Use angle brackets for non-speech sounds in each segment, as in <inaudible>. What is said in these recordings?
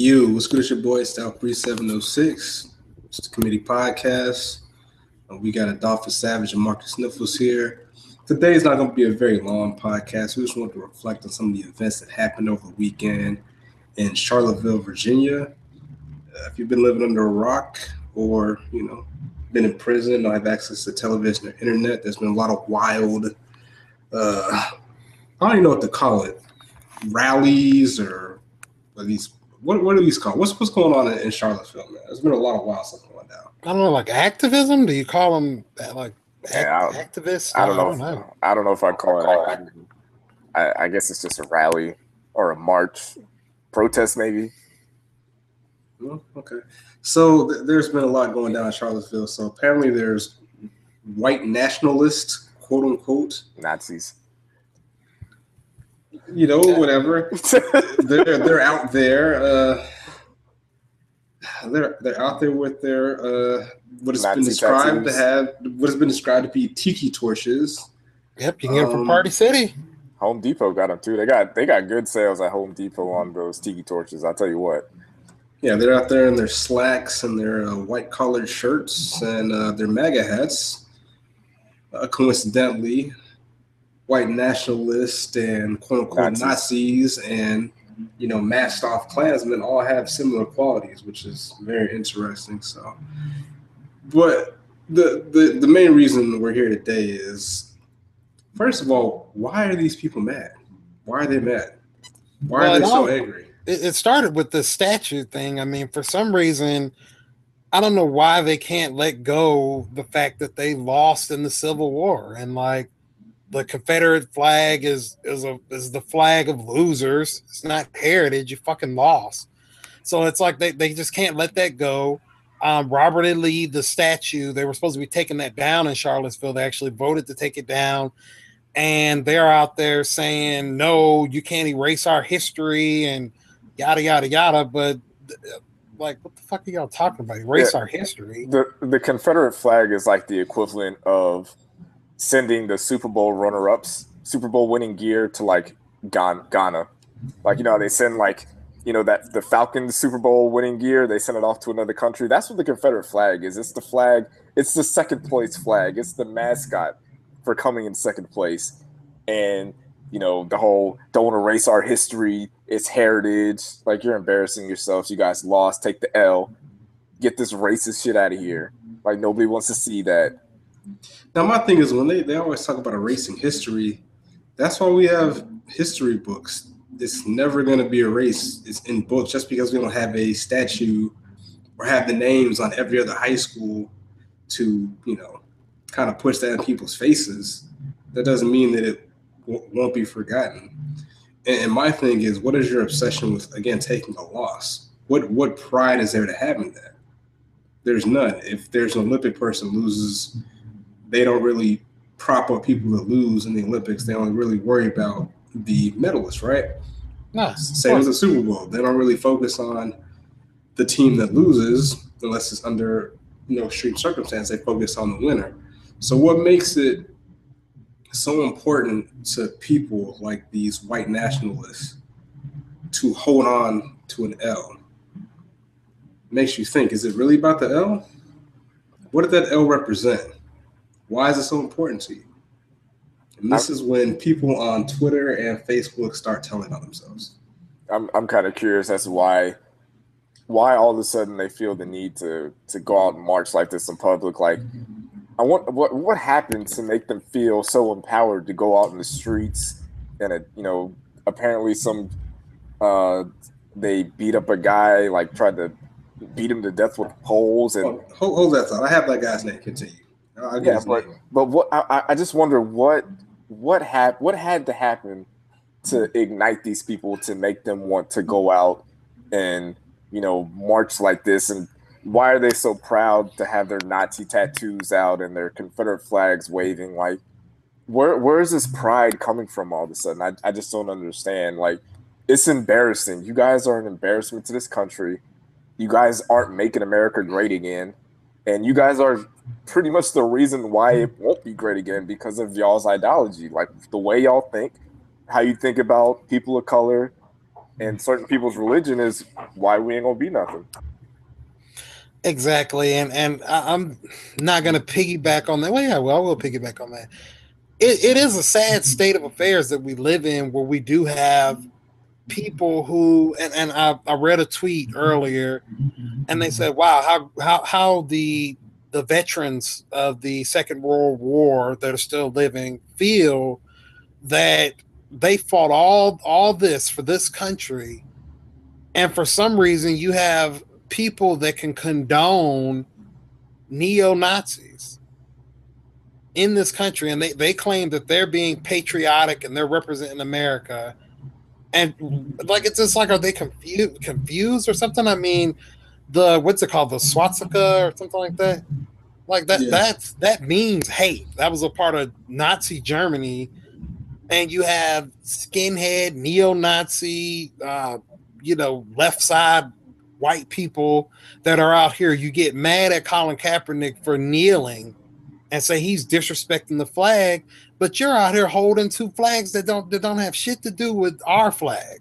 You, what's good? It's your boy, Style 3706. It's the committee podcast. Uh, we got Adolphus Savage and Marcus Sniffles here. Today is not going to be a very long podcast. We just want to reflect on some of the events that happened over the weekend in Charlottesville, Virginia. Uh, if you've been living under a rock or, you know, been in prison or have access to television or internet, there's been a lot of wild, uh, I don't even know what to call it, rallies or at least what what are these called? What's what's going on in, in Charlottesville, man? There's been a lot of wild stuff going down. I don't know, like activism. Do you call them uh, like Yeah, act- activists? I don't know. I if- don't know. I don't know if I call it. activism. I, I guess it's just a rally or a march, protest maybe. Oh, okay. So th- there's been a lot going down in Charlottesville. So apparently there's white nationalists, quote unquote, Nazis. You know, whatever. <laughs> they're they're out there. Uh, they're they're out there with their uh, what has been described tattoos. to have what has been described to be tiki torches. Yep, you can get them from Um, Party City. Home Depot got them too. They got they got good sales at Home Depot on those tiki torches. I'll tell you what. Yeah, they're out there in their slacks and their uh, white collared shirts and uh, their MAGA hats. Uh, coincidentally, white nationalists and quote unquote Nazis. Nazis. and you know masked off Klansmen all have similar qualities, which is very interesting. So, but the the the main reason we're here today is, first of all, why are these people mad? Why are they mad? Why Well, are they so angry? It, it started with the statue thing. I mean, for some reason, I don't know why they can't let go the fact that they lost in the Civil War and like the Confederate flag is is a is the flag of losers. It's not heritage. You fucking lost. So it's like they, they just can't let that go. Um, Robert E. Lee, the statue, they were supposed to be taking that down in Charlottesville. They actually voted to take it down. And they're out there saying, no, you can't erase our history and yada, yada, yada. But like, what the fuck are y'all talking about? Erase Yeah. our history? The the Confederate flag is like the equivalent of sending the Super Bowl runner ups, Super Bowl winning gear to like. Ghana. Like you know, they send like you know that the Falcons Super Bowl winning gear, they send it off to another country. That's what the Confederate flag is. It's the flag. It's the second place flag. It's the mascot for coming in second place. And you know the whole don't erase our history. It's heritage. Like you're embarrassing yourselves. You guys lost. Take the L. Get this racist shit out of here. Like nobody wants to see that. Now, my thing is when they, they always talk about erasing history, that's why we have history books. It's never going to be erased. It's in books just because we don't have a statue or have the names on every other high school to, you know, kind of push that in people's faces. That doesn't mean that it w- won't be forgotten. And, and my thing is, what is your obsession with, again, taking a loss? What, what pride is there to having that? There's none. If there's an Olympic person loses they don't really prop up people that lose in the Olympics. They only really worry about the medalists, right? No, Same as the Super Bowl. They don't really focus on the team that loses unless it's under you know extreme circumstance. They focus on the winner. So what makes it so important to people like these white nationalists to hold on to an L? Makes you think, is it really about the L? What did that L represent? Why is it so important to you? And this is when people on Twitter and Facebook start telling on themselves. I'm I'm kind of curious as to why why all of a sudden they feel the need to to go out and march like this in public. Like I want what what happened to make them feel so empowered to go out in the streets and it, you know apparently some uh they beat up a guy like tried to beat him to death with poles and Hold, hold, hold that thought. I have that guy's name. Continue. Get Yeah, but- But what I, I- I just wonder what what hap- what had to happen to ignite these people to make them want to go out and you know march like this? And why are they so proud to have their Nazi tattoos out and their Confederate flags waving? Like where where is this pride coming from all of a sudden? I, I just don't understand. Like it's embarrassing. You guys are an embarrassment to this country. You guys aren't making America great again and you guys are pretty much the reason why it hmm. won't be great again because of y'all's ideology, like the way y'all think, how you think about people of color, and certain people's religion is why we ain't gonna be nothing. Exactly, and and I'm not to piggyback on that. Well, yeah, well, I will piggyback on that. It, it is a sad state of affairs that we live in, where we do have people who, and, and I, I read a tweet earlier, and they said, "Wow, how how how the the veterans of the Second World War that are still living feel that they fought all all this for this country, and for some reason you have people that can condone neo Nazis in this country, and they, they claim that they're being patriotic and they're representing America. And like it's just like are they confused confused or something? I mean, the what's it called, the swastika or something like that? Like that yeah. that that means hate. That was a part of Nazi Germany. And you have skinhead, neo-Nazi, uh, you know, left side white people that are out here. You get mad at Colin Kaepernick for kneeling and say he's disrespecting the flag, but you're out here holding two flags that don't that don't have shit to do with our flag.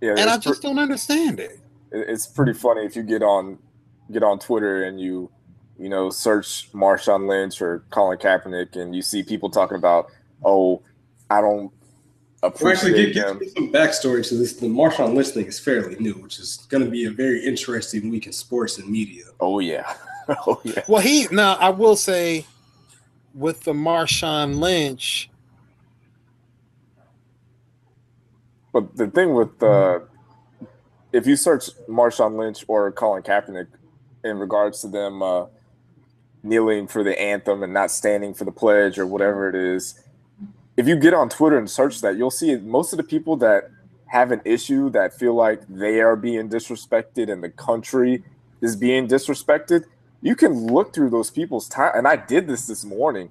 Yeah, and I just pre- don't understand it. It's pretty funny if you get on get on Twitter and you you know search Marshawn Lynch or Colin Kaepernick and you see people talking about oh I don't we actually get, get, some backstory to this. The Marshawn Lynch thing is fairly new, which is going to be a very interesting week in sports and media. Oh yeah, <laughs> <laughs> oh yeah. Well, he now I will say with the Marshawn Lynch. But the thing with uh, if you search Marshawn Lynch or Colin Kaepernick in regards to them uh, kneeling for the anthem and not standing for the pledge or whatever it is, if you get on Twitter and search that, you'll see most of the people that have an issue that feel like they are being disrespected and the country is being disrespected. You can look through those people's time, and I did this this morning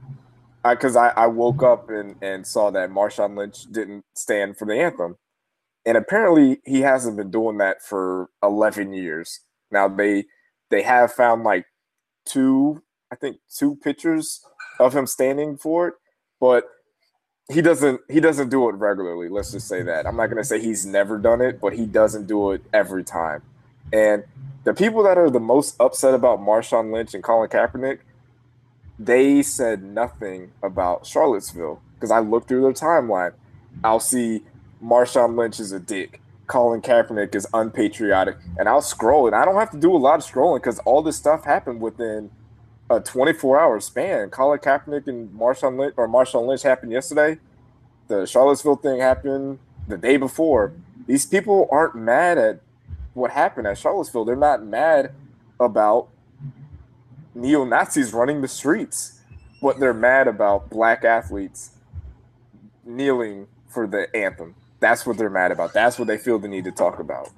because I, I, I, woke up and, and saw that Marshawn Lynch didn't stand for the anthem, and apparently he hasn't been doing that for 11 years. Now they they have found like two, I think two pictures of him standing for it, but he doesn't he doesn't do it regularly. Let's just say that. I'm not gonna say he's never done it, but he doesn't do it every time. And the people that are the most upset about Marshawn Lynch and Colin Kaepernick, they said nothing about Charlottesville because I looked through their timeline. I'll see Marshawn Lynch is a dick. Colin Kaepernick is unpatriotic, and I'll scroll and I don't have to do a lot of scrolling because all this stuff happened within a 24 hour span. Colin Kaepernick and Marshawn Lynch or Marshawn Lynch happened yesterday. The Charlottesville thing happened the day before. These people aren't mad at what happened at Charlottesville. They're not mad about neo Nazis running the streets. What they're mad about black athletes kneeling for the anthem. That's what they're mad about. That's what they feel the need to talk about.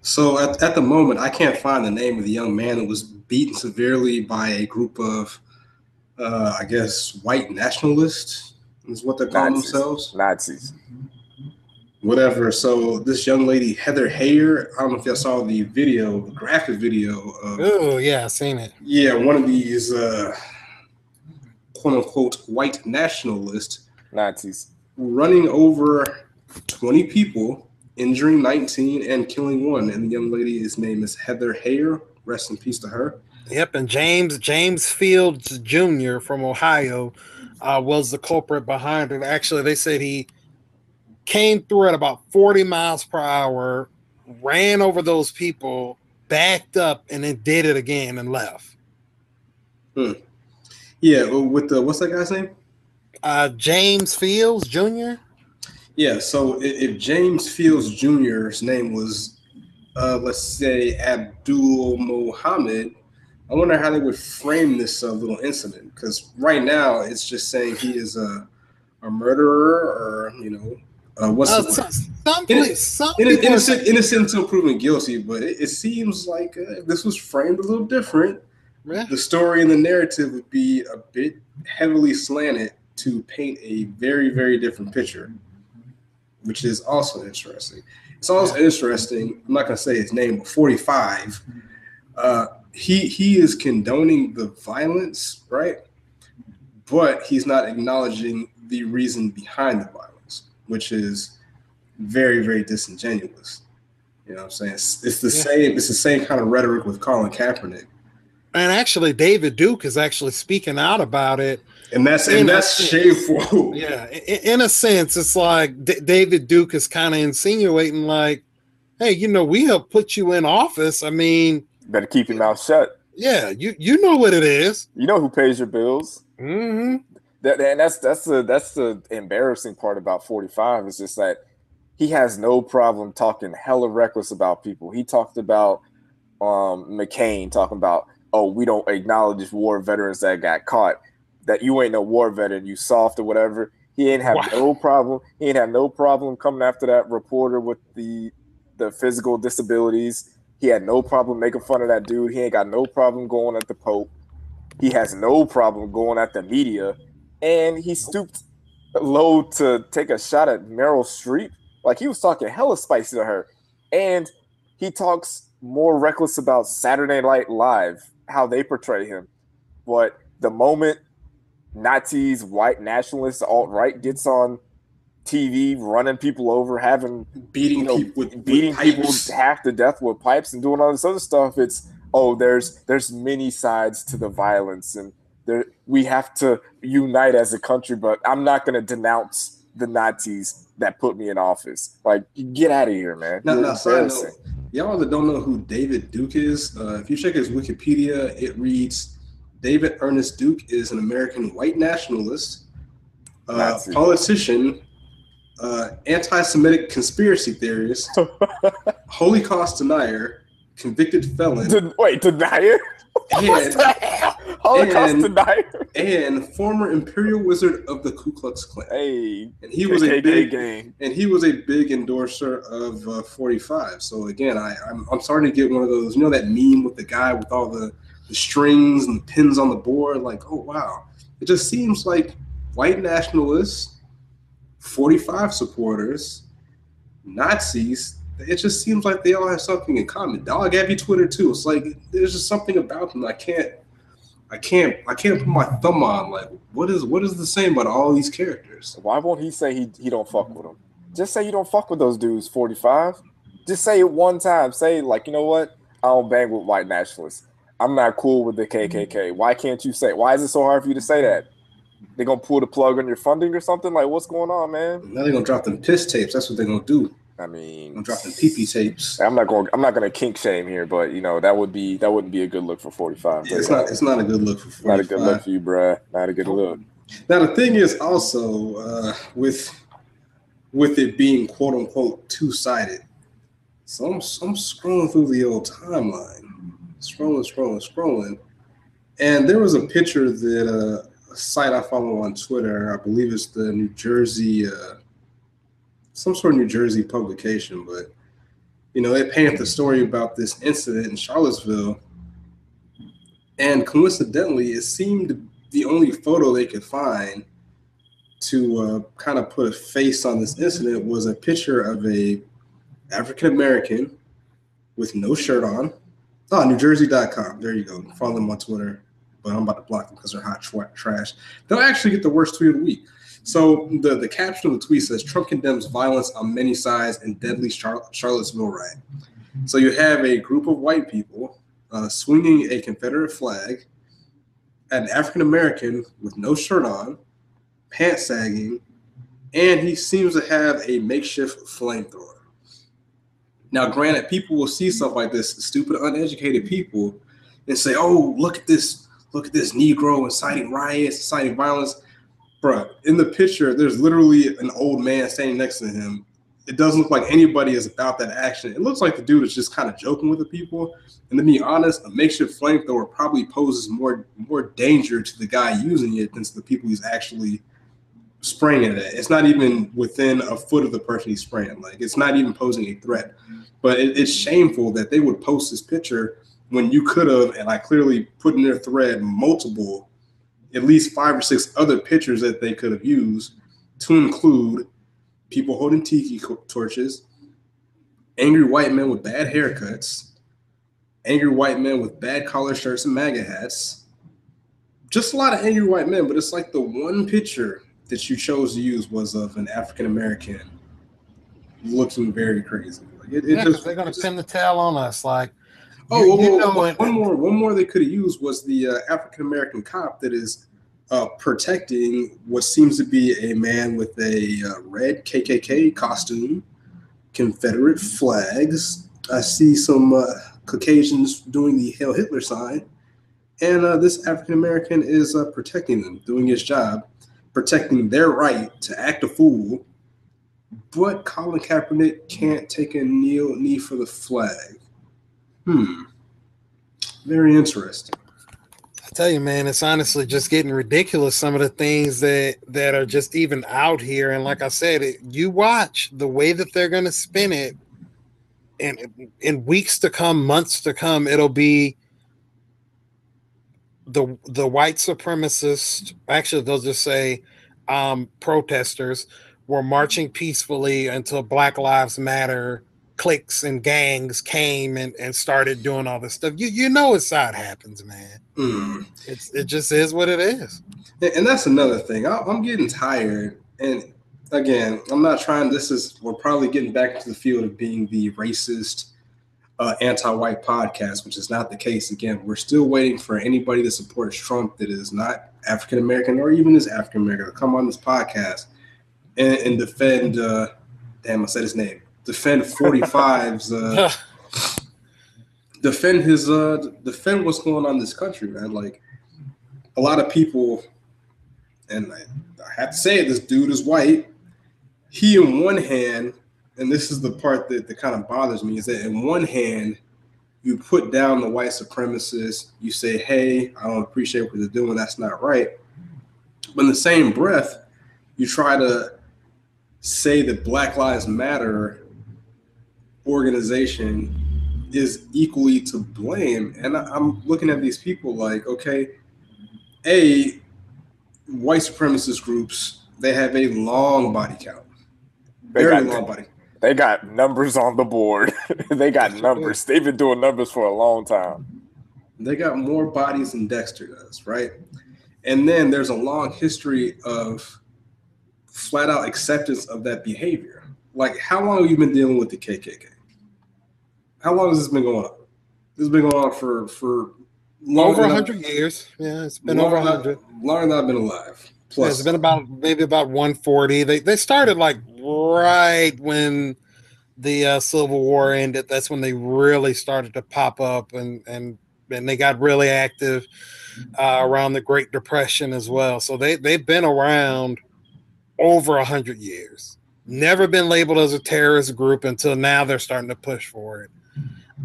So at, at the moment, I can't find the name of the young man that was beaten severely by a group of, uh, I guess, white nationalists is what they call Nazis. themselves. Nazis. Whatever. So this young lady, Heather Heyer, I don't know if y'all saw the video, the graphic video. Oh yeah, I've seen it. Yeah, one of these uh, quote unquote white nationalists. Nazis. Running over 20 people injuring 19 and killing one. And the young lady, lady's name is Heather Heyer. Rest in peace to her. Yep, and James James Fields Jr. from Ohio uh, was the culprit behind it. Actually, they said he came through at about 40 miles per hour, ran over those people, backed up, and then did it again and left. Hmm. Yeah, with the what's that guy's name? Uh, James Fields Jr. Yeah, so if James Fields Jr.'s name was, uh, let's say, Abdul Mohammed, I wonder how they would frame this uh, little incident. Because right now it's just saying he is a, a murderer or, you know, uh, what's uh, the some, some, In, some innocent, innocent until proven guilty. But it, it seems like uh, this was framed a little different. Yeah. The story and the narrative would be a bit heavily slanted to paint a very, very different picture which is also interesting. It's also interesting. I'm not going to say his name, but 45. Uh, he he is condoning the violence, right? But he's not acknowledging the reason behind the violence, which is very, very disingenuous. You know what I'm saying? It's, it's the yeah. same. It's the same kind of rhetoric with Colin Kaepernick. And actually, David Duke is actually speaking out about it. And that's and that's shameful. <laughs> Yeah, in, in, a sense, it's like D- David Duke is kind of insinuating, like, "Hey, you know, we have put you in office. I mean, better keep your mouth shut." Yeah, you you know what it is. You know who pays your bills. Mm-hmm. That, and that's that's the that's the embarrassing part about 45 is just that he has no problem talking hella reckless about people. He talked about um, McCain talking about, oh, we don't acknowledge war veterans that got caught. That you ain't no war veteran, you soft or whatever. He ain't have wow. no problem. He ain't have no problem coming after that reporter with the the physical disabilities. He had no problem making fun of that dude. He ain't got no problem going at the Pope. He has no problem going at the media and he stooped low to take a shot at Meryl Streep. Like he was talking hella spicy to her, and he talks more reckless about Saturday Night Live, how they portray him. But the moment Nazis, white nationalists, alt right gets on TV, running people over, having beating you know, people with, beating with people half to death with pipes and doing all this other stuff, it's oh, there's there's many sides to the violence and there, we have to unite as a country, but I'm not going to denounce the Nazis that put me in office. Like, get out of here, man. Now, now side note, y'all that don't know who David Duke is, uh, if you check his Wikipedia, it reads David Ernest Duke is an American white nationalist, uh, politician, uh, anti-Semitic conspiracy theorist, <laughs> Holocaust denier, convicted felon. Wait, denier? And, <laughs> Holocaust and, denier. And former Imperial Wizard of the Ku Klux Klan. Hey, and he was a big game. and he was a big endorser of uh, 45. So again, I I'm, I'm starting to get one of those. You know that meme with the guy with all the the strings and the pins on the board. Like, oh wow, it just seems like white nationalists, 45 supporters, Nazis it just seems like they all have something in common. Dog Abby Twitter too. It's like there's just something about them I can't I can't I can't put my thumb on. Like what is what is the same about all these characters? Why won't he say he, he don't fuck with them? Just say you don't fuck with those dudes, 45. Just say it one time. Say like, you know what? I don't bang with white nationalists. I'm not cool with the KKK. Why can't you say? Why is it so hard for you to say that? They gonna pull the plug on your funding or something? Like, what's going on, man? Now they're gonna drop them piss tapes. That's what they're gonna do. I mean, I'm dropping PP tapes. I'm not going. I'm not going to kink shame here, but you know that would be that wouldn't be a good look for 45. Yeah, it's not. It's not a good look for 45. Not a good look for you, bruh. Not a good look. Now the thing is also uh, with with it being quote unquote two sided. So I'm, I'm scrolling through the old timeline, scrolling, scrolling, scrolling, and there was a picture that uh, a site I follow on Twitter. I believe it's the New Jersey. Uh, some sort of New Jersey publication, but you know, they painted the story about this incident in Charlottesville. And coincidentally, it seemed the only photo they could find to uh, kind of put a face on this incident was a picture of a African American with no shirt on. Oh, NewJersey.com. There you go. Follow them on Twitter, but I'm about to block them because they're hot trash. They'll actually get the worst tweet of the week. So the, the caption of the tweet says Trump condemns violence on many sides in deadly Char- Charlottesville riot. So you have a group of white people uh, swinging a Confederate flag an African American with no shirt on, pants sagging, and he seems to have a makeshift flamethrower. Now, granted, people will see stuff like this, stupid, uneducated people, and say, "Oh, look at this! Look at this Negro inciting riots, inciting violence." Bro, in the picture, there's literally an old man standing next to him. It doesn't look like anybody is about that action. It looks like the dude is just kind of joking with the people. And to be honest, a makeshift flamethrower probably poses more more danger to the guy using it than to the people he's actually spraying it at. It's not even within a foot of the person he's spraying. Like it's not even posing a threat. But it, it's shameful that they would post this picture when you could have, and I clearly put in their thread multiple at least five or six other pictures that they could have used to include people holding tiki torches, angry white men with bad haircuts, angry white men with bad collar shirts and MAGA hats. Just a lot of angry white men, but it's like the one picture that you chose to use was of an African American looking very crazy. Like it, it Yeah, just they're gonna pin the tail on us. Like, Oh, You- well, you well, know one- it- one more, one more they could have used was the uh, African American cop that is uh, protecting what seems to be a man with a uh, red KKK costume, Confederate flags. I see some uh, Caucasians doing the Hail Hitler sign, and uh, this African American is uh, protecting them, doing his job, protecting their right to act a fool. But Colin Kaepernick can't take a kneel knee for the flag. Hmm. Very interesting. Tell you, man, it's honestly just getting ridiculous. Some of the things that that are just even out here, and like I said, it, you watch the way that they're going to spin it, and in weeks to come, months to come, it'll be the the white supremacist. Actually, they'll just say um, protesters were marching peacefully until Black Lives Matter cliques and gangs came and, and started doing all this stuff. You you know it's how it happens, man. Hmm. It's it just is what it is. And, that's another thing. I, I'm getting tired. And again, I'm not trying. This is we're probably getting back into the field of being the racist, uh, anti-white podcast, which is not the case. Again, we're still waiting for anybody that supports Trump that is not African American or even is African American to come on this podcast and, and defend. Uh, damn, I said his name. Defend 45's. Uh, <laughs> defend his uh defend what's going on in this country, man. Like a lot of people, and I, I have to say it, this dude is white. He in one hand, and this is the part that, that kind of bothers me, is that in one hand, you put down the white supremacists, you say, hey, I don't appreciate what they're doing, that's not right. But in the same breath, you try to say that Black Lives Matter organization is equally to blame. And I'm looking at these people like, okay, a white supremacist groups they have a long body count, They very got- long body. They got numbers on the board. <laughs> they got numbers. They've been doing numbers for a long time. They got more bodies than Dexter does, right? And then there's a long history of flat out acceptance of that behavior. Like, how long have you been dealing with the KKK? How long has this been going on? This has been going on for for longer over hundred years. Yeah, it's been over hundred. Longer than I've been alive. Yeah, Plus, it's been about maybe about 140. They they started like right when the uh, Civil War ended. That's when they really started to pop up and and and they got really active uh, around the Great Depression as well. So they they've been around over a hundred years. Never been labeled as a terrorist group until now. They're starting to push for it.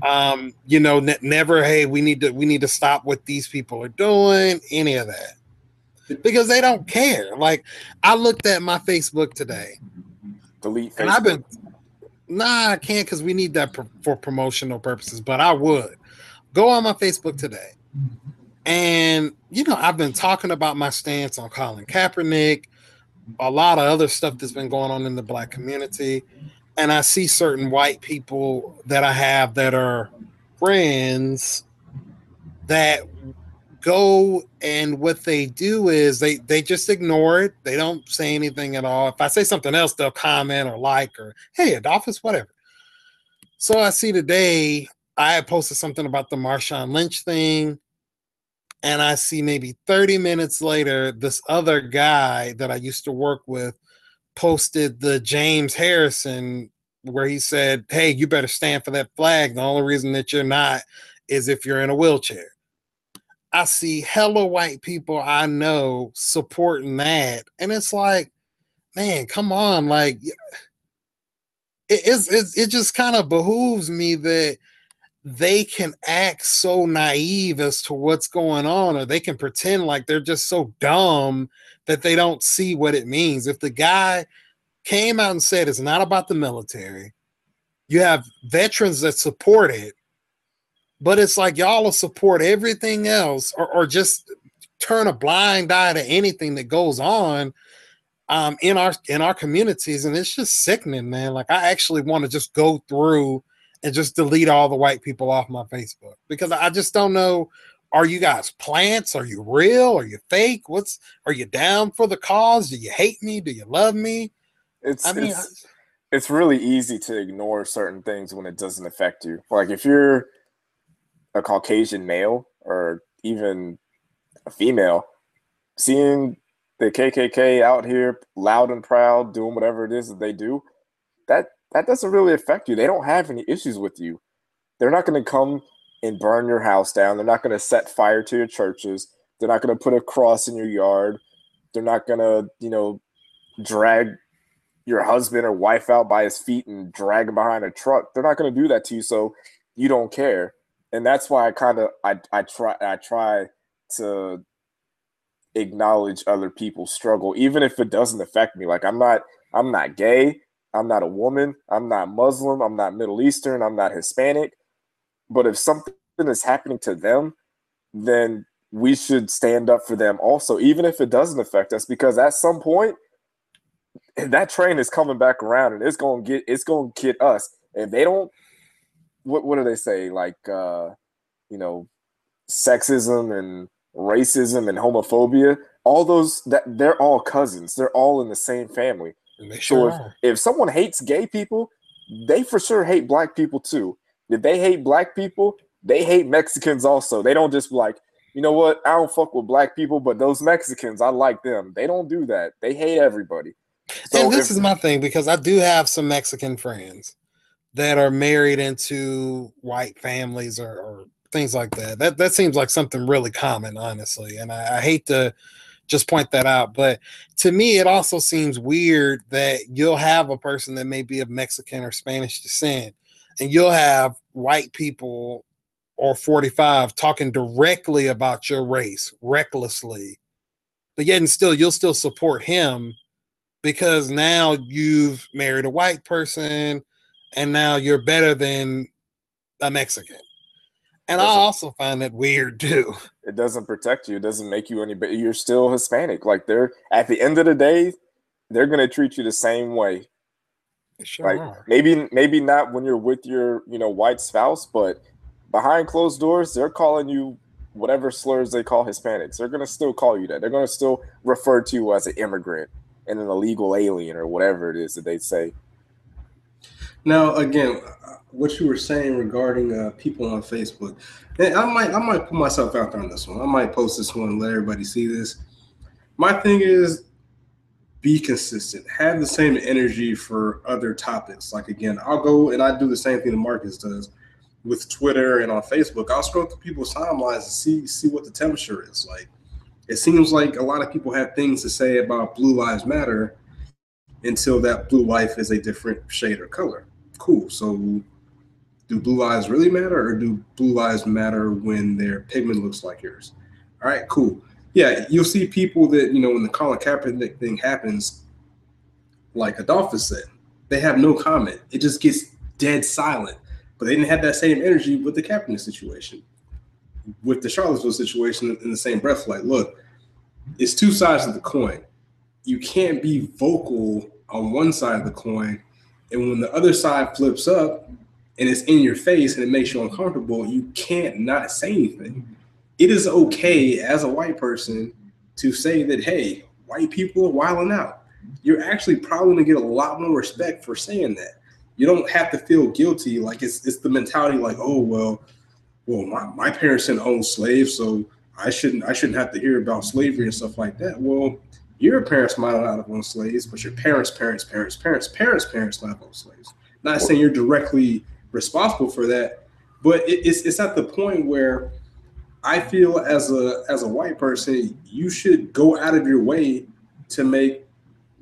Um, you know, ne- never. Hey, we need to we need to stop what these people are doing. Any of that because they don't care. Like I looked at my Facebook today, Delete Facebook. and I've been nah, I can't because we need that pro- for promotional purposes. But I would go on my Facebook today, and you know I've been talking about my stance on Colin Kaepernick, a lot of other stuff that's been going on in the black community, and I see certain white people that I have that are friends that go and what they do is they they just ignore it. They don't say anything at all. If I say something else, they'll comment or like or hey, Adolphus, whatever. So I see today I posted something about the Marshawn Lynch thing, and I see maybe 30 minutes later, this other guy that I used to work with posted the James Harrison where he said, Hey, you better stand for that flag. The only reason that you're not is if you're in a wheelchair. I see hella white people I know supporting that. And it's like, man, come on. Like, it, it's, it's, it just kind of behooves me that they can act so naive as to what's going on, or they can pretend like they're just so dumb that they don't see what it means. If the guy came out and said it's not about the military, you have veterans that support it but it's like y'all will support everything else or, or just turn a blind eye to anything that goes on um, in our in our communities and it's just sickening man like i actually want to just go through and just delete all the white people off my facebook because i just don't know are you guys plants are you real are you fake what's are you down for the cause do you hate me do you love me It's, i mean it's it's really easy to ignore certain things when it doesn't affect you. Like if you're a Caucasian male or even a female, seeing the KKK out here loud and proud doing whatever it is that they do, that that doesn't really affect you. They don't have any issues with you. They're not going to come and burn your house down. They're not going to set fire to your churches. They're not going to put a cross in your yard. They're not going to, you know, drag your husband or wife out by his feet and drag him behind a truck. They're not going to do that to you, so you don't care. And that's why I kind of I I try I try to acknowledge other people's struggle, even if it doesn't affect me. Like I'm not I'm not gay. I'm not a woman. I'm not Muslim. I'm not Middle Eastern. I'm not Hispanic. But if something is happening to them, then we should stand up for them also, even if it doesn't affect us, because at some point that train is coming back around and it's gonna get it's gonna get us. If they don't what what do they say? Like uh, you know, sexism and racism and homophobia, all those that they're all cousins. They're all in the same family. so if, if someone hates gay people, they for sure hate black people too. If they hate black people, they hate Mexicans also. They don't just like, you know what, I don't fuck with black people, but those Mexicans, I like them. They don't do that. They hate everybody. So and this if, is my thing because I do have some Mexican friends that are married into white families or, or things like that. That that seems like something really common, honestly. And I, I hate to just point that out, but to me, it also seems weird that you'll have a person that may be of Mexican or Spanish descent, and you'll have white people or 45 talking directly about your race recklessly but yet and still you'll still support him because now you've married a white person and now you're better than a Mexican. And I also find that weird too. It doesn't protect you. It doesn't make you any better. You're still Hispanic. Like they're at the end of the day, they're gonna treat you the same way. Sure like are. maybe maybe not when you're with your you know white spouse, but behind closed doors, they're calling you whatever slurs they call Hispanics. They're gonna still call you that. They're gonna still refer to you as an immigrant and an illegal alien or whatever it is that they say. Now, again, what you were saying regarding uh, people on Facebook, I might I might put myself out there on this one. I might post this one, let everybody see this. My thing is be consistent. Have the same energy for other topics. Like again, I'll go and I do the same thing that Marcus does with Twitter and on Facebook. I'll scroll through people's timelines and see see what the temperature is like it seems like a lot of people have things to say about Blue Lives Matter until that blue life is a different shade or color. Cool. So, do blue lives really matter, or do blue lives matter when their pigment looks like yours? All right, cool. Yeah, you'll see people that you know when the Colin Kaepernick thing happens, like Adolphus said, they have no comment. It just gets dead silent. But they didn't have that same energy with the Kaepernick situation with the Charlottesville situation in the same breath, like, look, it's two sides of the coin. You can't be vocal on one side of the coin, and when the other side flips up and it's in your face and it makes you uncomfortable, you can't not say anything. It is okay as a white person to say that, hey, white people are wilding out. You're actually probably gonna get a lot more respect for saying that. You don't have to feel guilty. Like it's it's the mentality like, oh well, well, my, my parents didn't own slaves, so I shouldn't I shouldn't have to hear about slavery and stuff like that. Well, your parents might not have owned slaves, but your parents, parents, parents, parents, parents, parents might have owned slaves. Not saying you're directly responsible for that, but it, it's it's at the point where I feel as a as a white person, you should go out of your way to make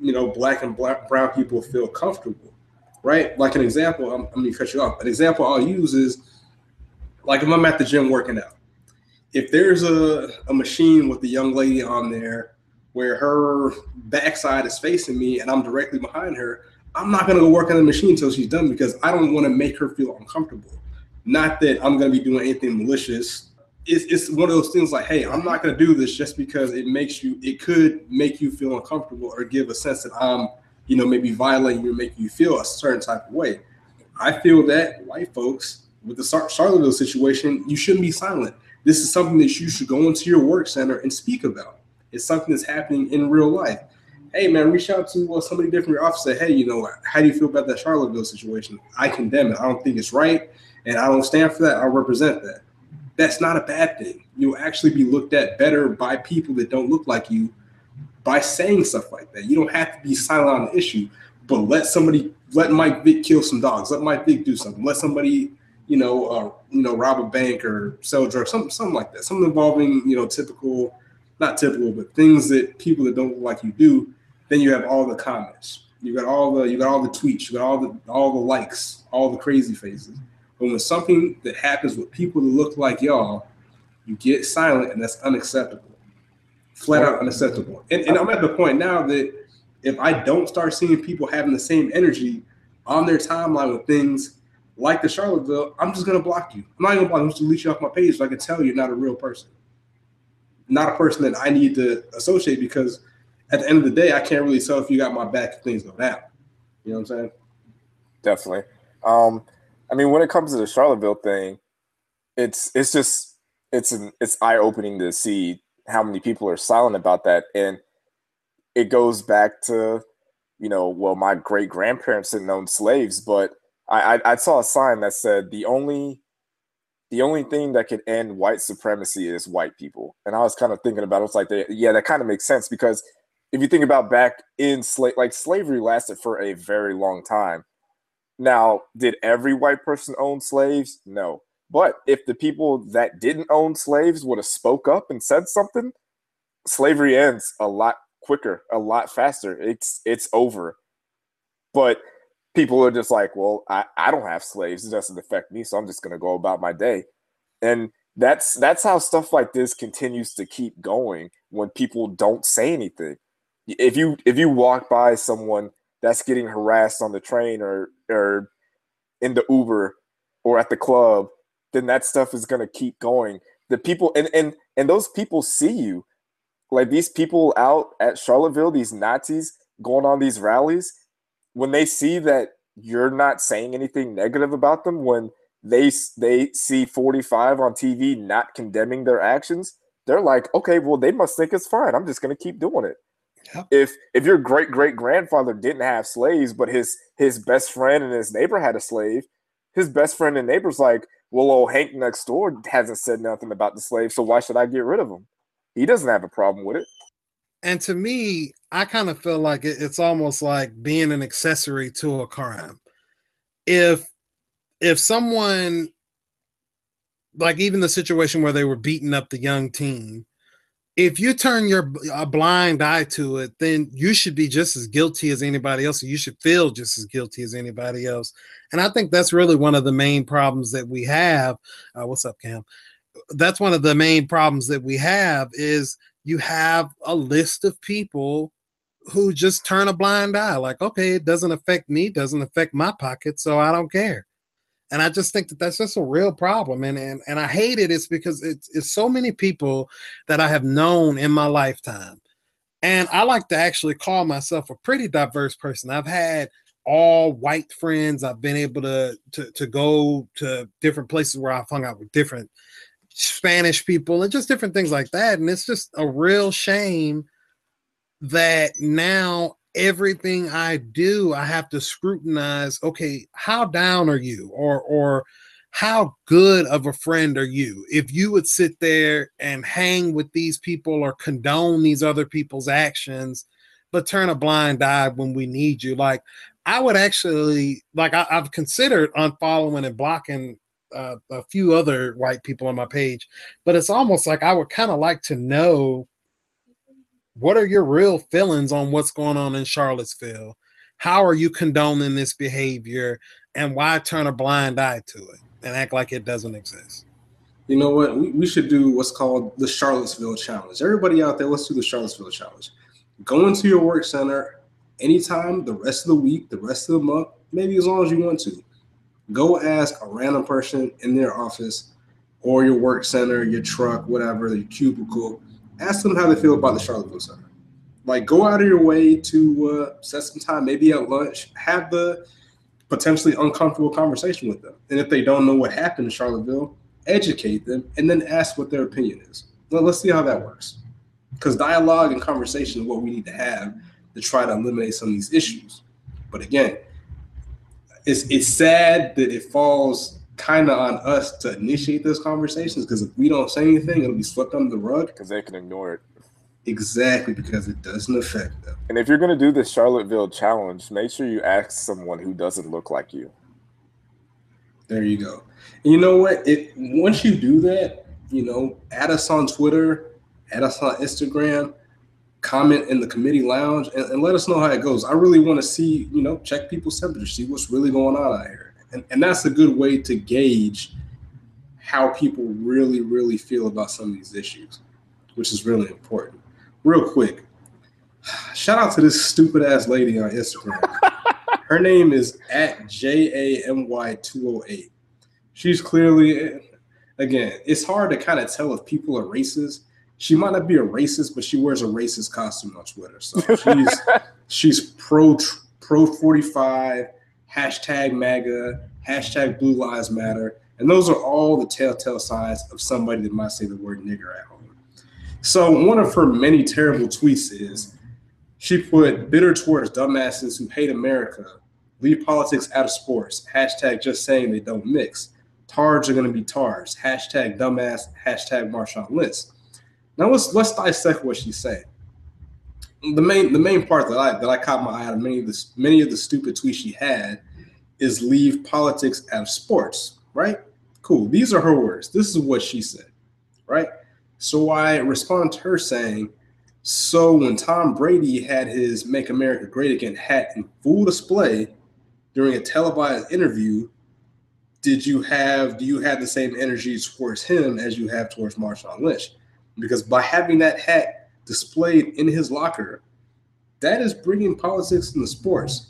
you know black and black brown people feel comfortable, right? Like an example, I'm, I'm gonna cut you off. An example I'll use is like if I'm at the gym working out, if there's a, a machine with a young lady on there where her backside is facing me and I'm directly behind her, I'm not gonna go work on the machine until she's done because I don't want to make her feel uncomfortable. Not that I'm gonna be doing anything malicious. It's, it's one of those things like, hey, I'm not gonna do this just because it makes you, it could make you feel uncomfortable or give a sense that I'm, you know, maybe violating you making you feel a certain type of way. I feel that white folks with the Charlottesville situation, you shouldn't be silent. This is something that you should go into your work center and speak about. It's something that's happening in real life. hey man, reach out to uh, somebody different in your office. Say, hey, you know, how do you feel about that Charlottesville situation? I condemn it. I don't think it's right, and I don't stand for that. I represent that. That's not a bad thing. You'll actually be looked at better by people that don't look like you by saying stuff like that. You don't have to be silent on the issue, but let somebody, let Mike Vick kill some dogs. Let Mike Vick do something. Let somebody, you know, uh, you know, rob a bank or sell drugs, something, something like that. Something involving, you know, typical, not typical, but things that people that don't look like you do then you have all the comments. You got all the you got all the tweets, you got all the all the likes, all the crazy faces. But when something that happens with people that look like y'all, you get silent, and that's unacceptable. Flat out unacceptable. And, and I'm at the point now that if I don't start seeing people having the same energy on their timeline with things like the Charlottesville, I'm just gonna block you. I'm not gonna block you. I'm just gonna delete you off my page so I can tell you're not a real person. Not a person that I need to associate because at the end of the day, I can't really tell if you got my back if things go down. You know what I'm saying? Definitely. Um, I mean, when it comes to the Charlottesville thing, it's it's just it's an it's eye opening to see how many people are silent about that, and it goes back to you know, well, my great grandparents didn't own slaves, but I, I I saw a sign that said the only the only thing that could end white supremacy is white people, and I was kind of thinking about it. It's like, yeah, that kind of makes sense because if you think about back in slave, like slavery lasted for a very long time. Now, did every white person own slaves? No. But if the people that didn't own slaves would have spoke up and said something, slavery ends a lot quicker, a lot faster. It's it's over. But people are just like, well, I, I don't have slaves. It doesn't affect me, so I'm just gonna go about my day. And that's that's how stuff like this continues to keep going when people don't say anything if you if you walk by someone that's getting harassed on the train or or in the Uber or at the club, then that stuff is gonna keep going. The people and and and those people see you. Like these people out at Charlottesville, these Nazis going on these rallies, when they see that you're not saying anything negative about them, when they they see 45 on TV not condemning their actions, they're like, okay, well, they must think it's fine. I'm just gonna keep doing it. If if your great great grandfather didn't have slaves, but his his best friend and his neighbor had a slave, his best friend and neighbor's like, well, old Hank next door hasn't said nothing about the slave, so why should I get rid of him? He doesn't have a problem with it. And to me, I kind of feel like it's almost like being an accessory to a crime. If if someone like even the situation where they were beating up the young teen if you turn your a blind eye to it, then you should be just as guilty as anybody else. you should feel just as guilty as anybody else. And I think that's really one of the main problems that we have. Uh, what's up, Cam? That's one of the main problems that we have is you have a list of people who just turn a blind eye. Like, okay, it doesn't affect me, doesn't affect my pocket, so I don't care and I just think that that's just a real problem, and and and I hate it. It's because it's it's so many people that I have known in my lifetime, and I like to actually call myself a pretty diverse person. I've had all white friends. I've been able to to to go to different places where I've hung out with different Spanish people and just different things like that. And it's just a real shame that now everything I do, I have to scrutinize. Okay, how down are you, or or how good of a friend are you? If you would sit there and hang with these people or condone these other people's actions, but turn a blind eye when we need you, like I would actually like I, have considered unfollowing and blocking uh, a few other white people on my page, but it's almost like I would kind of like to know what are your real feelings on what's going on in Charlottesville? How are you condoning this behavior? And why turn a blind eye to it and act like it doesn't exist? You know what? We, we should do what's called the Charlottesville Challenge. Everybody out there, let's do the Charlottesville Challenge. Go into your work center anytime, the rest of the week, the rest of the month, maybe as long as you want to. Go ask a random person in their office or your work center, your truck, whatever, your cubicle ask them how they feel about the Charlottesville Center. Like, go out of your way to uh, set some time, maybe at lunch, have the potentially uncomfortable conversation with them. And if they don't know what happened in Charlottesville, educate them and then ask what their opinion is. Well, let's see how that works. Because dialogue and conversation is what we need to have to try to eliminate some of these issues. But again, it's it's sad that it falls kind of on us to initiate those conversations because if we don't say anything, it'll be swept under the rug. Because they can ignore it. Exactly, because it doesn't affect them. And if you're going to do the Charlottesville challenge, make sure you ask someone who doesn't look like you. There you go. And you know what? It once you do that, you know, add us on Twitter, add us on Instagram, comment in the committee lounge, and, and let us know how it goes. I really want to see, you know, check people's temperature, see what's really going on out here. And, and that's a good way to gauge how people really, really feel about some of these issues, which is really important. Real quick, shout out to this stupid ass lady on Instagram. <laughs> Her name is at J A M Y 208. She's clearly, again, it's hard to kind of tell if people are racist. She might not be a racist, but she wears a racist costume on Twitter. So she's <laughs> she's pro pro 45, hashtag MAGA, hashtag Blue Lives Matter. And those are all the telltale signs of somebody that might say the word nigger at home. So one of her many terrible tweets is she put bitter towards dumbasses who hate America, leave politics out of sports, hashtag just saying they don't mix. Tards are gonna be tards. Hashtag dumbass, hashtag Marshawn Lynch. Now let's let's dissect what she's saying. The main the main part that I that I caught my eye on many of the many of the stupid tweets she had is leave politics out of sports, right? Cool. These are her words. This is what she said, right? So I respond to her saying, So when Tom Brady had his Make America Great Again hat in full display during a televised interview, did you have do you have the same energy towards him as you have towards Marshawn Lynch? Because by having that hat displayed in his locker, that is bringing politics into sports.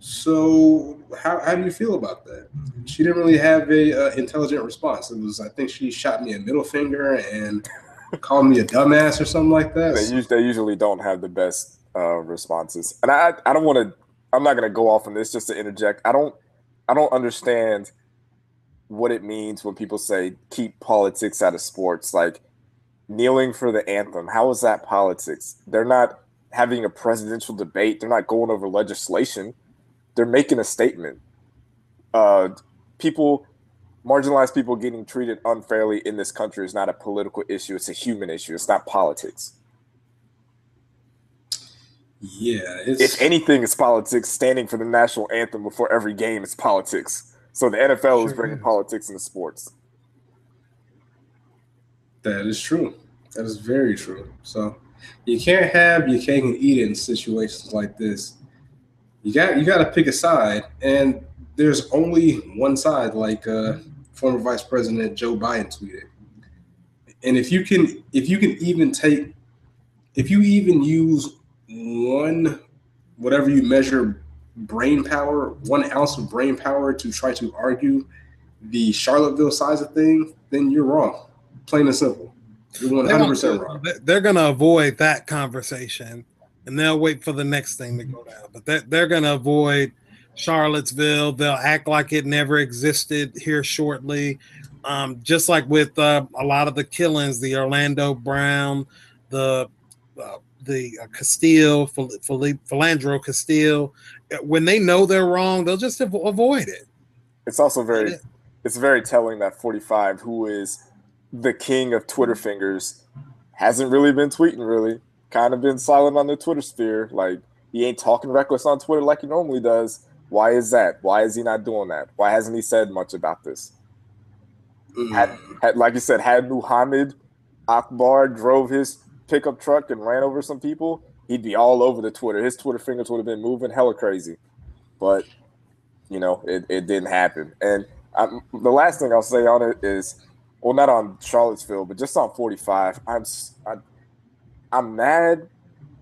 So how, how do you feel about that? She didn't really have a uh, intelligent response. It was I think she shot me a middle finger and <laughs> called me a dumbass or something like that. They, us- they usually don't have the best uh, responses, and I I don't want to. I'm not going to go off on this just to interject. I don't I don't understand what it means when people say keep politics out of sports, like kneeling for the anthem. How is that politics? They're not having a presidential debate. They're not going over legislation they're making a statement. Uh, people, marginalized people getting treated unfairly in this country is not a political issue. It's a human issue. It's not politics. Yeah. If anything, it's politics. Standing for the national anthem before every game is politics. So the NFL sure is bringing is. politics into sports. That is true. That is very true. So you can't have your cake and eat it in situations like this you got you got to pick a side, and there's only one side, like uh, former Vice President Joe Biden tweeted. And if you can, if you can even take, if you even use one, whatever you measure brain power, one ounce of brain power to try to argue the Charlottesville size of thing, then you're wrong. Plain and simple. You're 100 percent wrong. They're going to avoid that conversation and they'll wait for the next thing to go down. But they're, they're going to avoid Charlottesville. They'll act like it never existed here shortly. Um, just like with uh, a lot of the killings, the Orlando Brown, the uh, the uh, Castile, Philando Castile, when they know they're wrong, they'll just avoid it. It's also very, it's very telling that 45, who is the king of Twitter fingers, hasn't really been tweeting really kind of been silent on the Twitter sphere. Like he ain't talking reckless on Twitter like he normally does. Why is that? Why is he not doing that? Why hasn't he said much about this? Mm. Had, had, like you said, had Muhammad Akbar drove his pickup truck and ran over some people, he'd be all over the Twitter. His Twitter fingers would have been moving hella crazy. But you know, it, it didn't happen. And I'm, the last thing I'll say on it is, well, not on Charlottesville, but just on 45. I'm I, I'm mad.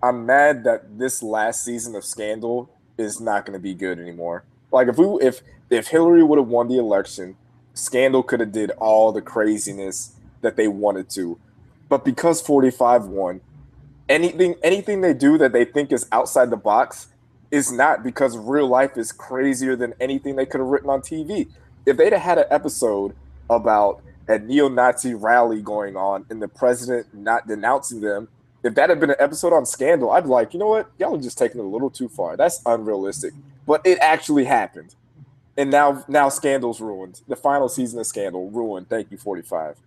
I'm mad that this last season of Scandal is not going to be good anymore. Like if we if if Hillary would have won the election, Scandal could have did all the craziness that they wanted to. But because 45 won, anything anything they do that they think is outside the box is not because real life is crazier than anything they could have written on TV. If they'd have had an episode about a neo-Nazi rally going on and the president not denouncing them if that had been an episode on Scandal, I'd be like, you know what, y'all are just taking it a little too far. That's unrealistic. But it actually happened, and now now Scandal's ruined. The final season of Scandal ruined. Thank you, forty five.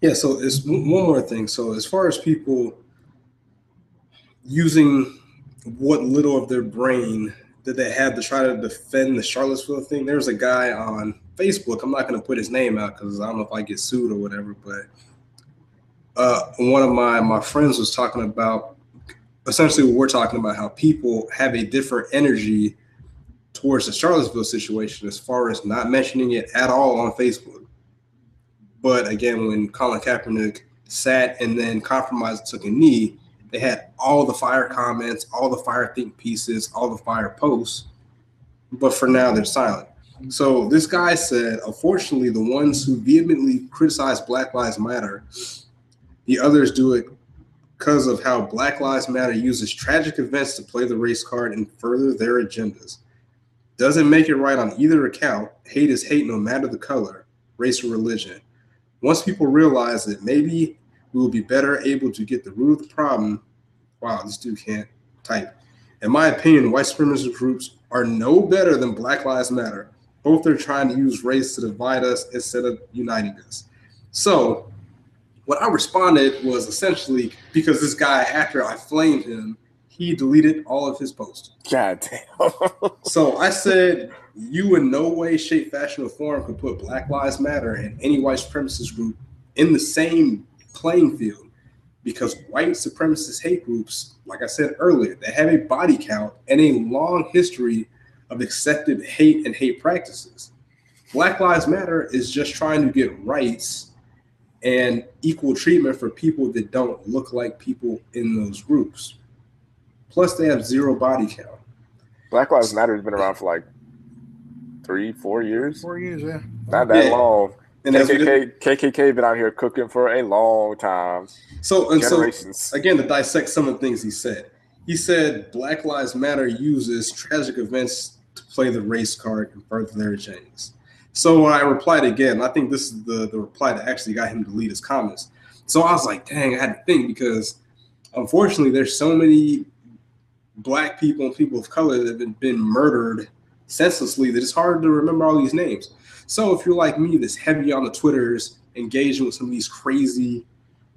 Yeah, so it's one more thing. So as far as people using what little of their brain that they have to try to defend the Charlottesville thing, there was a guy on Facebook. I'm not going to put his name out because I don't know if I get sued or whatever. But uh, one of my my friends was talking about essentially what we're talking about how people have a different energy towards the Charlottesville situation as far as not mentioning it at all on Facebook. But again, when Colin Kaepernick sat and then compromised took a knee, they had all the fire comments, all the fire think pieces, all the fire posts. But for now, they're silent. So this guy said, unfortunately, the ones who vehemently criticize Black Lives Matter, the others do it because of how Black Lives Matter uses tragic events to play the race card and further their agendas. Doesn't make it right on either account. Hate is hate no matter the color, race, or religion. Once people realize that maybe we will be better able to get the root of the problem. Wow, this dude can't type. In my opinion, white supremacist groups are no better than Black Lives Matter. Both are trying to use race to divide us instead of uniting us. So, what I responded was essentially because this guy, after I flamed him, he deleted all of his posts. God damn. <laughs> so I said, you in no way, shape, fashion, or form could put Black Lives Matter and any white supremacist group in the same playing field because white supremacist hate groups, like I said earlier, they have a body count and a long history of accepted hate and hate practices. Black Lives Matter is just trying to get rights and equal treatment for people that don't look like people in those groups. Plus, they have zero body count. Black Lives Matter has been around for like three, four years. Four years, yeah. Not that yeah. long. And KKK, KKK been out here cooking for a long time. So and so again to dissect some of the things he said. He said Black Lives Matter uses tragic events to play the race card and further their agendas. So I replied again, I think this is the, the reply that actually got him to delete his comments. So I was like, dang, I had to think because unfortunately there's so many black people and people of color that have been, been murdered senselessly that it's hard to remember all these names. So if you're like me, that's heavy on the Twitters, engaging with some of these crazy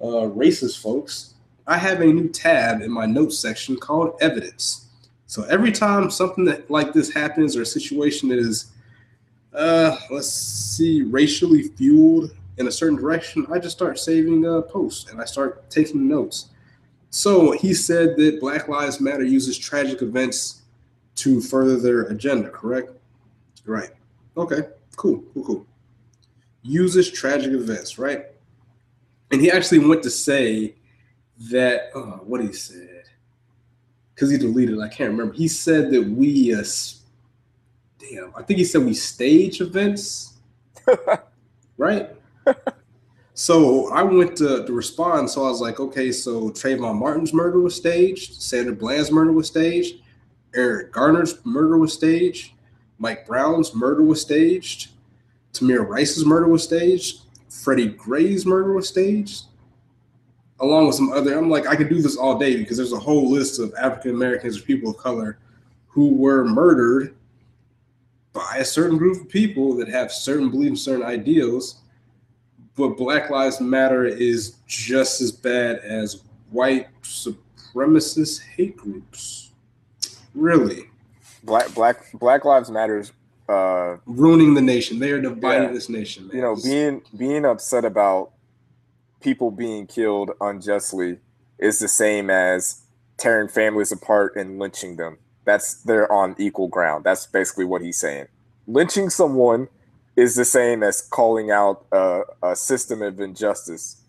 uh, racist folks, I have a new tab in my notes section called evidence. So every time something that like this happens or a situation that is, uh, let's see, racially fueled in a certain direction, I just start saving a posts and I start taking notes. So he said that Black Lives Matter uses tragic events to further their agenda, correct? Right. Okay. Cool, cool, cool. Uses tragic events, right? And he actually went to say that oh, what he said because he deleted. I can't remember. He said that we, uh, damn, I think he said we stage events, <laughs> right? so I went to, to respond. So I was like, okay, so Trayvon Martin's murder was staged, Sandra Bland's murder was staged, Eric Garner's murder was staged, Mike Brown's murder was staged. Tamir Rice's murder was staged. Freddie Gray's murder was staged. Along with some other, I'm like, I could do this all day because there's a whole list of African Americans or people of color who were murdered by a certain group of people that have certain beliefs, certain ideals. But Black Lives Matter is just as bad as white supremacist hate groups. Really. Black Black Black Lives Matters uh, ruining the nation. They are dividing yeah, this nation. Man. You know, being being upset about people being killed unjustly is the same as tearing families apart and lynching them. That's they're on equal ground. That's basically what he's saying. Lynching someone is the same as calling out a, a system of injustice.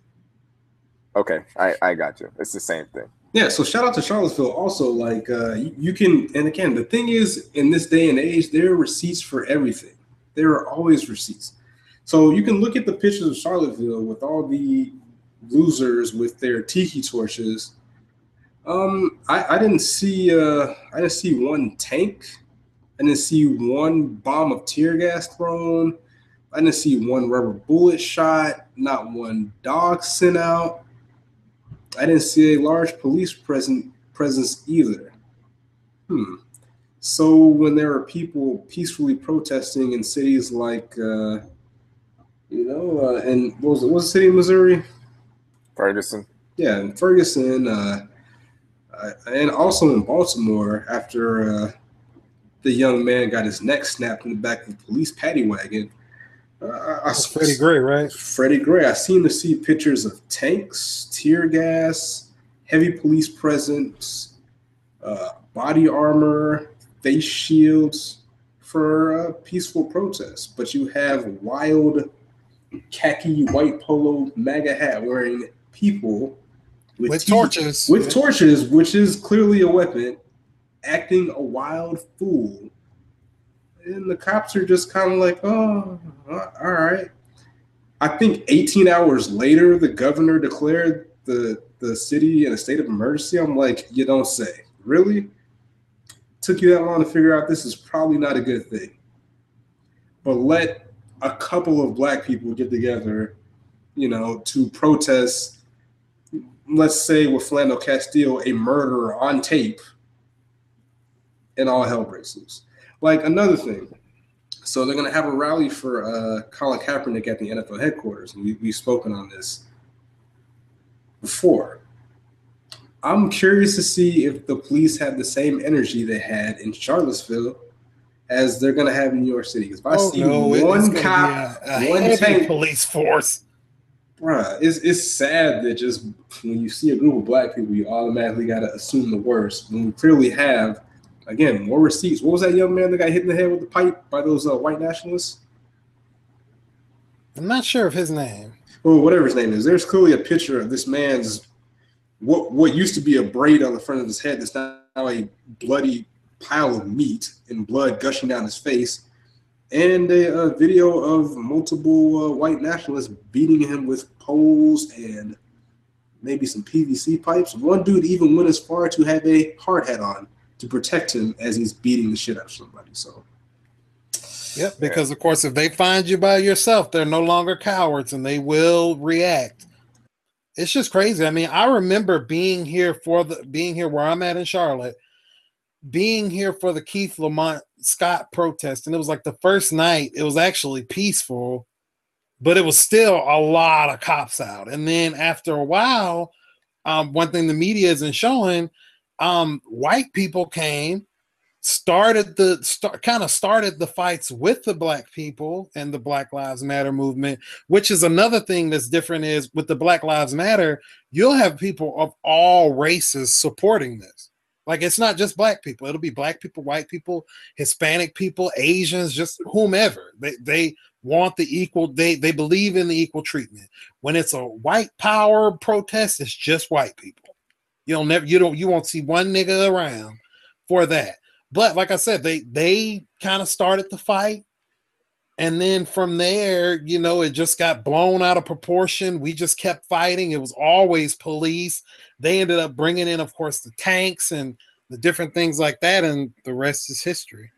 Okay, I, I got you. It's the same thing. Yeah, so shout out to Charlottesville. Also, like uh, you, you, can, and again, the thing is, in this day and age, there are receipts for everything. There are always receipts. So you can look at the pictures of Charlottesville with all the losers with their tiki torches. Um, I, I didn't see, uh, I didn't see one tank. I didn't see one bomb of tear gas thrown. I didn't see one rubber bullet shot. Not one dog sent out I didn't see a large police present presence either. Hmm. So when there are people peacefully protesting in cities like, uh, you know, uh, and what was it? What was the city of Missouri? Ferguson. Yeah, in Ferguson, uh, uh, and also in Baltimore after uh, the young man got his neck snapped in the back of the police paddy wagon. Uh, I, Freddie Gray, right? Freddie Gray. I seem to see pictures of tanks, tear gas, heavy police presence, uh, body armor, face shields for uh, peaceful protests. But you have wild khaki white polo MAGA hat wearing people with, with torches. with torches, which is clearly a weapon, acting a wild fool. And the cops are just kind of like, oh, uh, all right. I think 18 hours later, the governor declared the, the city in a state of emergency. I'm like, you don't say. Really? Took you that long to figure out this is probably not a good thing. But let a couple of black people get together, you know, to protest, let's say with Philando Castile, a murder on tape, and all hell breaks loose. Like another thing, so they're going to have a rally for uh, Colin Kaepernick at the NFL headquarters, and we, we've spoken on this before. I'm curious to see if the police have the same energy they had in Charlottesville as they're going to have in New York City. Because if I Oh, see no, one cop, a- a one tank, police force. bruh, it's, it's sad that just when you see a group of black people, you automatically got to assume the worst. When we clearly have, again, more receipts. What was that young man that got hit in the head with the pipe by those uh, white nationalists? I'm not sure of his name. Well, whatever his name is. There's clearly a picture of this man's what what used to be a braid on the front of his head that's now a bloody pile of meat and blood gushing down his face, and a, a video of multiple uh, white nationalists beating him with poles and maybe some PVC pipes. One dude even went as far to have a hard hat on to protect him as he's beating the shit out of somebody. So Yep, because of course, if they find you by yourself, they're no longer cowards and they will react. It's just crazy. I mean, I remember being here for the being here where I'm at in Charlotte, being here for the Keith Lamont Scott protest, and it was like the first night. It was actually peaceful, but it was still a lot of cops out. And then after a while, um, one thing the media isn't showing, um, white people came started the start kind of started the fights with the black people and the black lives matter movement which is another thing that's different is with the black lives matter you'll have people of all races supporting this like it's not just black people it'll be black people white people hispanic people asians just whomever. They they want the equal they they believe in the equal treatment. When it's a white power protest it's just white people. You'll never you don't you won't see one nigga around for that. But like I said, they they kind of started the fight, and then from there, you know, it just got blown out of proportion. We just kept fighting. It was always police. They ended up bringing in, of course, the tanks and the different things like that, and the rest is history.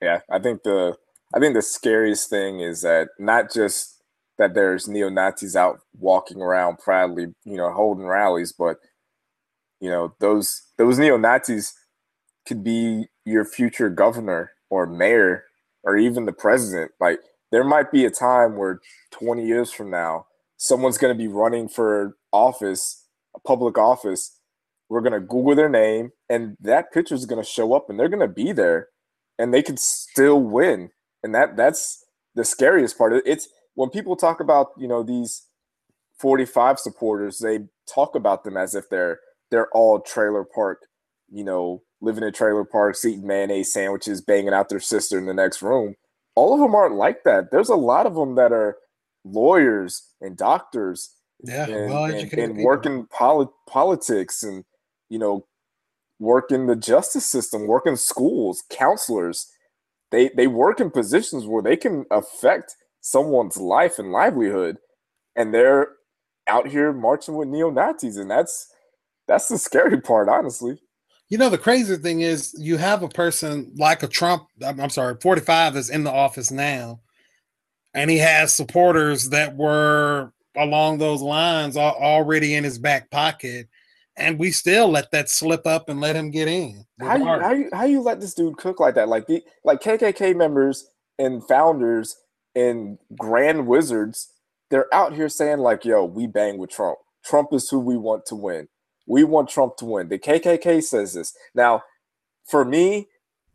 Yeah, I think the I think the scariest thing is that not just that there's neo Nazis out walking around proudly, you know, holding rallies, but you know those those neo Nazis could be your future governor or mayor or even the president. Like there might be a time where 20 years from now, someone's going to be running for office, a public office. We're going to Google their name and that picture is going to show up and they're going to be there and they could still win. And that that's the scariest part. It's when people talk about, you know, these 45 supporters, they talk about them as if they're they're all trailer park, you know, living in trailer parks, eating mayonnaise sandwiches, banging out their sister in the next room. All of them aren't like that. There's a lot of them that are lawyers and doctors Yeah, and, well and, and working poli- politics and you know work in the justice system, work in schools, counselors. They they work in positions where they can affect someone's life and livelihood, and they're out here marching with neo Nazis, and that's that's the scary part, honestly. You know, the crazy thing is you have a person like a Trump, I'm, sorry, 45 is in the office now, and he has supporters that were along those lines already in his back pocket, and we still let that slip up and let him get in. How you, how you how you let this dude cook like that? Like the like KKK members and founders and grand wizards, they're out here saying like, "Yo, we bang with Trump. Trump is who we want to win. We want Trump to win." The KKK says this. Now, for me,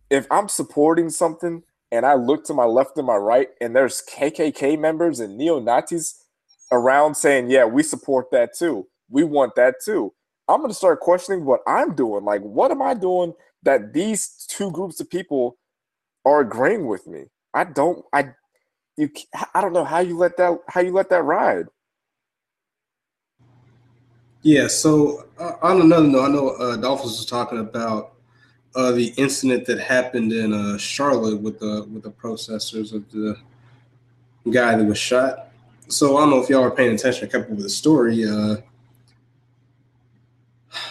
if I'm supporting something and I look to my left and my right, and there's KKK members and neo Nazis around saying, "Yeah, we support that too. We want that too." I'm going to start questioning what I'm doing. Like, what am I doing that these two groups of people are agreeing with me? I don't. I you. I don't know how you let that. How you let that ride. Yeah. So uh, on another note, I know uh, Dolphins was talking about uh, the incident that happened in uh, Charlotte with the with the protesters of the guy that was shot. So I don't know if y'all are paying attention. I kept up with the story. Uh,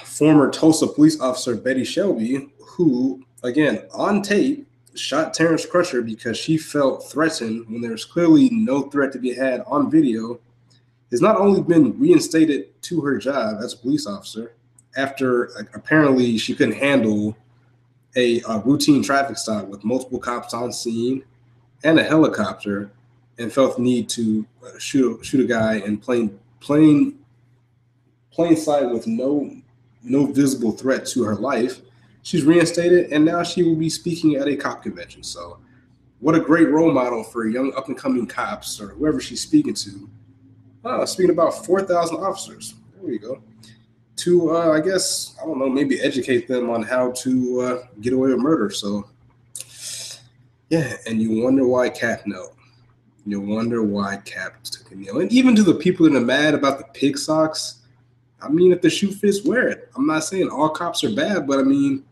former Tulsa police officer Betty Shelby, who again on tape shot Terence Crutcher because she felt threatened when there's clearly no threat to be had on video, has not only been reinstated to her job as a police officer after apparently she couldn't handle a, a routine traffic stop with multiple cops on scene and a helicopter and felt the need to uh, shoot shoot a guy in plain plain plain sight with no no visible threat to her life. She's reinstated, and now she will be speaking at a cop convention. So, what a great role model for young up and coming cops or whoever she's speaking to. Uh, speaking about four thousand officers. There you go to, uh, I guess, I don't know, maybe educate them on how to uh, get away with murder. So, yeah, and you wonder why Cap no. You wonder why Cap took a kneel. And even to the people that are mad about the pig socks, I mean, if the shoe fits, wear it. I'm not saying all cops are bad, but I mean,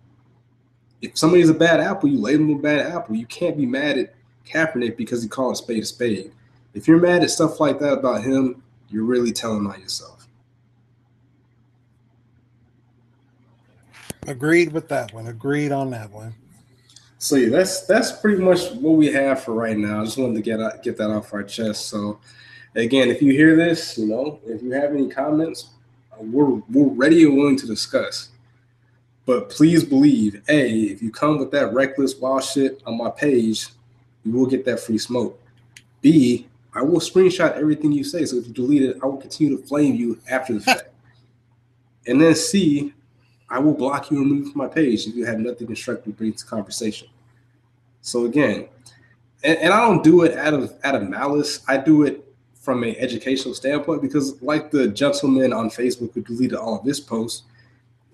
if somebody's a bad apple, you label them a bad apple. You can't be mad at Kaepernick because he called a spade a spade. If you're mad at stuff like that about him, you're really telling on yourself. Agreed with that one. Agreed on that one. So yeah, that's that's pretty much what we have for right now. I just wanted to get get that off our chest. So again, if you hear this, you know, if you have any comments, we're we're ready and willing to discuss. But please believe, a if you come with that reckless wild shit on my page, you will get that free smoke. B I will screenshot everything you say. So if you delete it, I will continue to flame you after the fact. <laughs> and then C, I will block you and remove from my page if you have nothing constructive to bring to conversation. So again, and, and, I don't do it out of out of malice. I do it from an educational standpoint because, like the gentleman on Facebook who deleted all of his posts,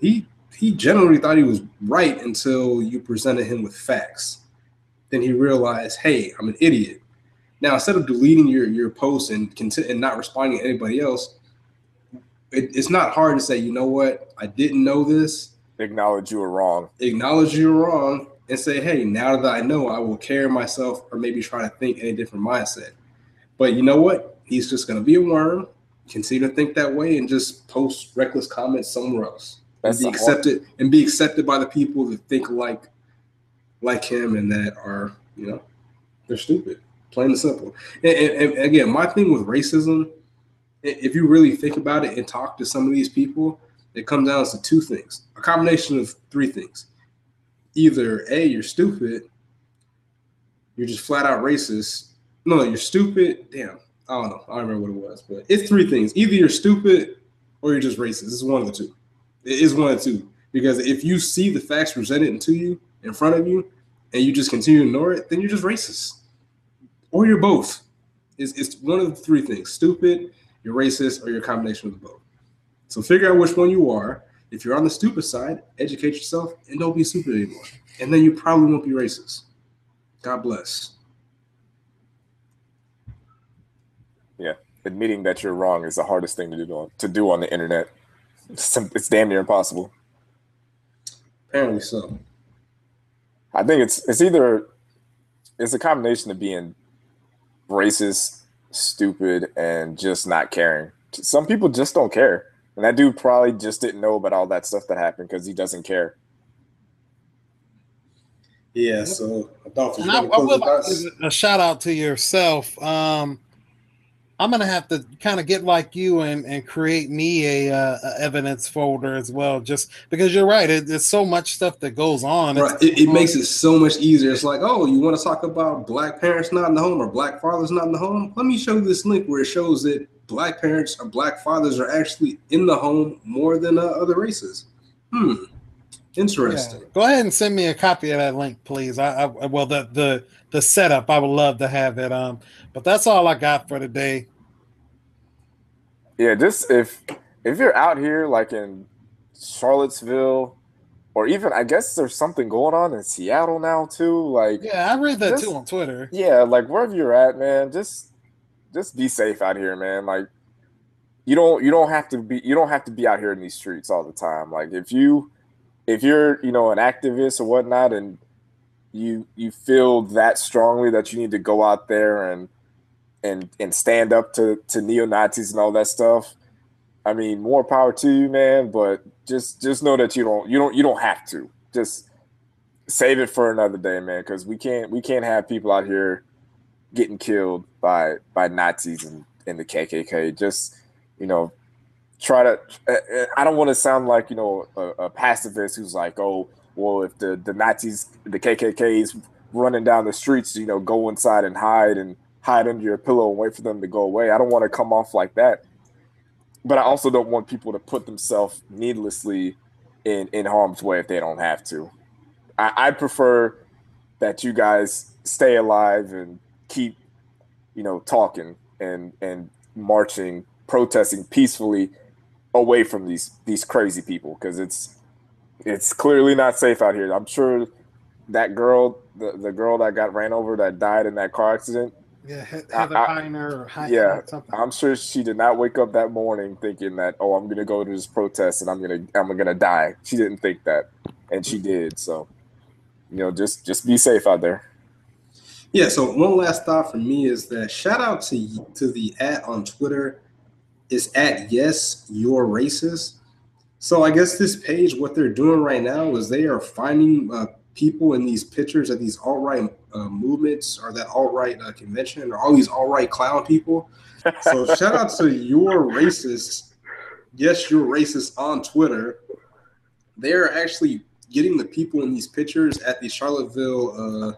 he he generally thought he was right until you presented him with facts. Then he realized, hey, I'm an idiot. Now instead of deleting your your post and and not responding to anybody else, it, it's not hard to say, you know what, I didn't know this. Acknowledge you were wrong. Acknowledge you were wrong and say, hey, now that I know, I will carry myself or maybe try to think in a different mindset. But you know what? He's just going to be a worm, continue to think that way, and just post reckless comments somewhere else. That's and be accepted and be accepted by the people that think like like him and that are, you know, they're stupid, plain and simple. and, and, and again, my thing with racism if you really think about it and talk to some of these people, it comes down to two things a combination of three things. Either A, you're stupid, you're just flat out racist. No, you're stupid. Damn, I don't know. I don't remember what it was, but it's three things. Either you're stupid or you're just racist. It's one of the two. It is one of the two. Because if you see the facts presented to you in front of you and you just continue to ignore it, then you're just racist. Or you're both. It's, it's one of the three things stupid, you're racist, or you're a combination of the both. So figure out which one you are. If you're on the stupid side, educate yourself and don't be stupid anymore. And then you probably won't be racist. God bless. Yeah, admitting that you're wrong is the hardest thing to do on, to do on the internet. It's, it's damn near impossible. Apparently so. I think it's it's either it's a combination of being racist stupid and just not caring. Some people just don't care. And that dude probably just didn't know about all that stuff that happened because he doesn't care. Yeah, so I, I will a shout out to yourself. Um, I'm gonna have to kind of get like you and and create me a, uh, a evidence folder as well, just because you're right. It, there's so much stuff that goes on. Right. It, it makes it so much easier. It's like, oh, you want to talk about black parents not in the home or black fathers not in the home? Let me show you this link where it shows that black parents or black fathers are actually in the home more than uh, other races. Hmm. Interesting. Yeah. Go ahead and send me a copy of that link, please. I, I well the the the setup. I would love to have it. Um, but that's all I got for today. Yeah, just if if you're out here like in Charlottesville, or even I guess there's something going on in Seattle now too. Like yeah, I read that just, too on Twitter. Yeah, like wherever you're at, man, just just be safe out here, man. Like you don't you don't have to be you don't have to be out here in these streets all the time. Like if you if you're you know an activist or whatnot and you you feel that strongly that you need to go out there and and and stand up to to neo Nazis and all that stuff. I mean, more power to you, man. But just just know that you don't you don't you don't have to. Just save it for another day, man. Because we can't we can't have people out here getting killed by by Nazis and, and the KKK. Just you know, try to. Uh, uh, I don't want to sound like you know a, a pacifist who's like, oh, well, if the the Nazis, the KKK is running down the streets, you know, go inside and hide and hide under your pillow and wait for them to go away. I don't want to come off like that. But I also don't want people to put themselves needlessly in, in harm's way if they don't have to. I, I prefer that you guys stay alive and keep, you know, talking and and marching, protesting peacefully away from these these crazy people because it's it's clearly not safe out here. I'm sure that girl, the, the girl that got ran over that died in that car accident, yeah, Heather I, Heiner or Heiner yeah, something. I'm sure she did not wake up that morning thinking that oh I'm gonna go to this protest and I'm gonna I'm gonna die. She didn't think that, and she did. So, you know, just just be safe out there. Yeah. So one last thought for me is that shout out to to the at on Twitter is at yes you're racist. So I guess this page, what they're doing right now is they are finding uh, people in these pictures at these alt right uh, movements or that alt right uh, convention or all these alt right clown people. So <laughs> shout out to your racist. Yes, you're racist on Twitter. They're actually getting the people in these pictures at the Charlottesville uh,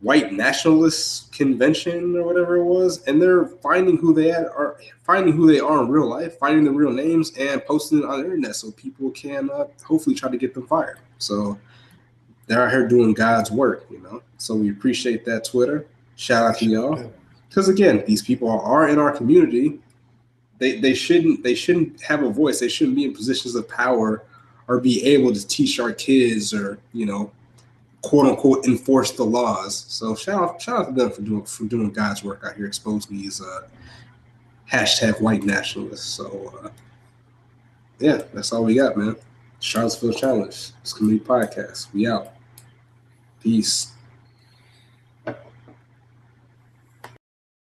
white nationalist convention or whatever it was, and they're finding who they are, finding who they are in real life, finding the real names, and posting it on the internet so people can uh, hopefully try to get them fired. So they're out here doing God's work, you know. So we appreciate that Twitter. Shout out to y'all. Because again, these people are in our community. They they shouldn't they shouldn't have a voice. They shouldn't be in positions of power or be able to teach our kids or you know, quote unquote enforce the laws. So shout out shout out to them for doing for doing God's work out here exposing these uh, hashtag white nationalists. So uh, yeah, that's all we got, man. Charlottesville Challenge. It's Committee podcast. We out. Peace.